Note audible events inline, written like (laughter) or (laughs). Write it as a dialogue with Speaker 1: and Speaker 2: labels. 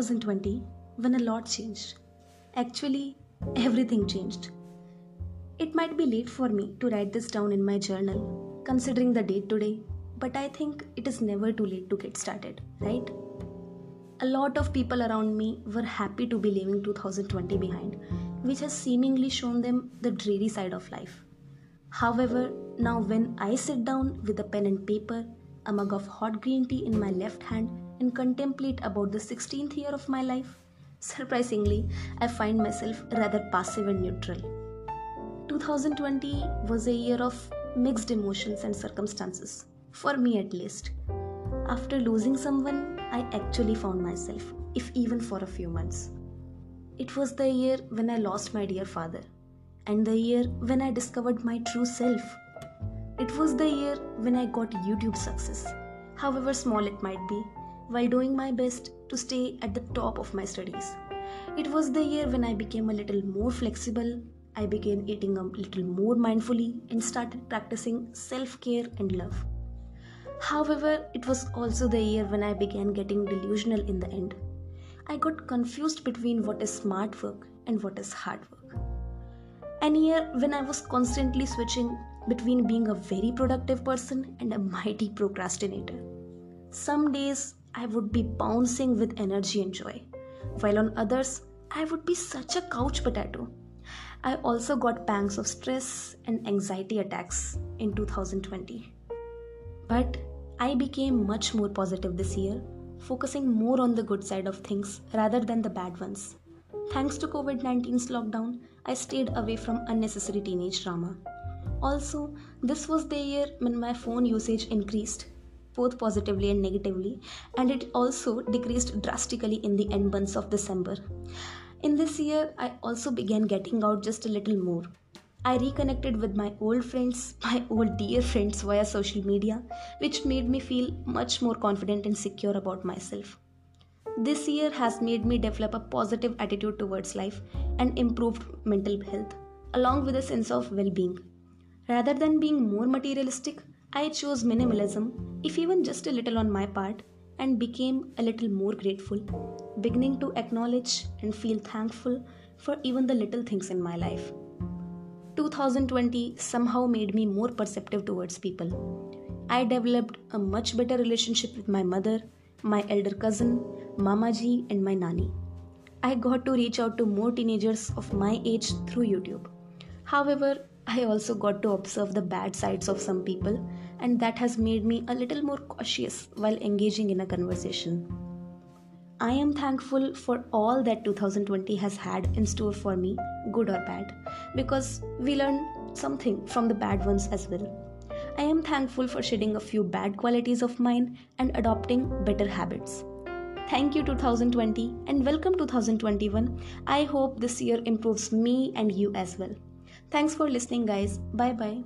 Speaker 1: 2020 when a lot changed. Actually, everything changed. It might be late for me to write this down in my journal, considering the date today, but I think it is never too late to get started, right? A lot of people around me were happy to be leaving 2020 behind, which has seemingly shown them the dreary side of life. However, now when I sit down with a pen and paper, a mug of hot green tea in my left hand, and contemplate about the 16th year of my life, surprisingly, I find myself rather passive and neutral. 2020 was a year of mixed emotions and circumstances, for me at least. After losing someone, I actually found myself, if even for a few months. It was the year when I lost my dear father, and the year when I discovered my true self. It was the year when I got YouTube success, however small it might be, while doing my best to stay at the top of my studies. It was the year when I became a little more flexible, I began eating a little more mindfully, and started practicing self care and love. However, it was also the year when I began getting delusional in the end. I got confused between what is smart work and what is hard work. An year when I was constantly switching between being a very productive person and a mighty procrastinator. Some days I would be bouncing with energy and joy, while on others, I would be such a couch potato. I also got pangs of stress and anxiety attacks in 2020. But I became much more positive this year, focusing more on the good side of things rather than the bad ones. Thanks to COVID 19's lockdown, I stayed away from unnecessary teenage drama. Also, this was the year when my phone usage increased both positively and negatively, and it also decreased drastically in the end months of December. In this year, I also began getting out just a little more. I reconnected with my old friends, (laughs) my old dear friends via social media, which made me feel much more confident and secure about myself. This year has made me develop a positive attitude towards life and improved mental health, along with a sense of well being. Rather than being more materialistic, I chose minimalism, if even just a little on my part, and became a little more grateful, beginning to acknowledge and feel thankful for even the little things in my life. 2020 somehow made me more perceptive towards people. I developed a much better relationship with my mother, my elder cousin, Mamaji, and my Nani. I got to reach out to more teenagers of my age through YouTube. However, I also got to observe the bad sides of some people, and that has made me a little more cautious while engaging in a conversation. I am thankful for all that 2020 has had in store for me, good or bad, because we learn something from the bad ones as well. I am thankful for shedding a few bad qualities of mine and adopting better habits. Thank you 2020 and welcome 2021. I hope this year improves me and you as well. Thanks for listening, guys. Bye bye.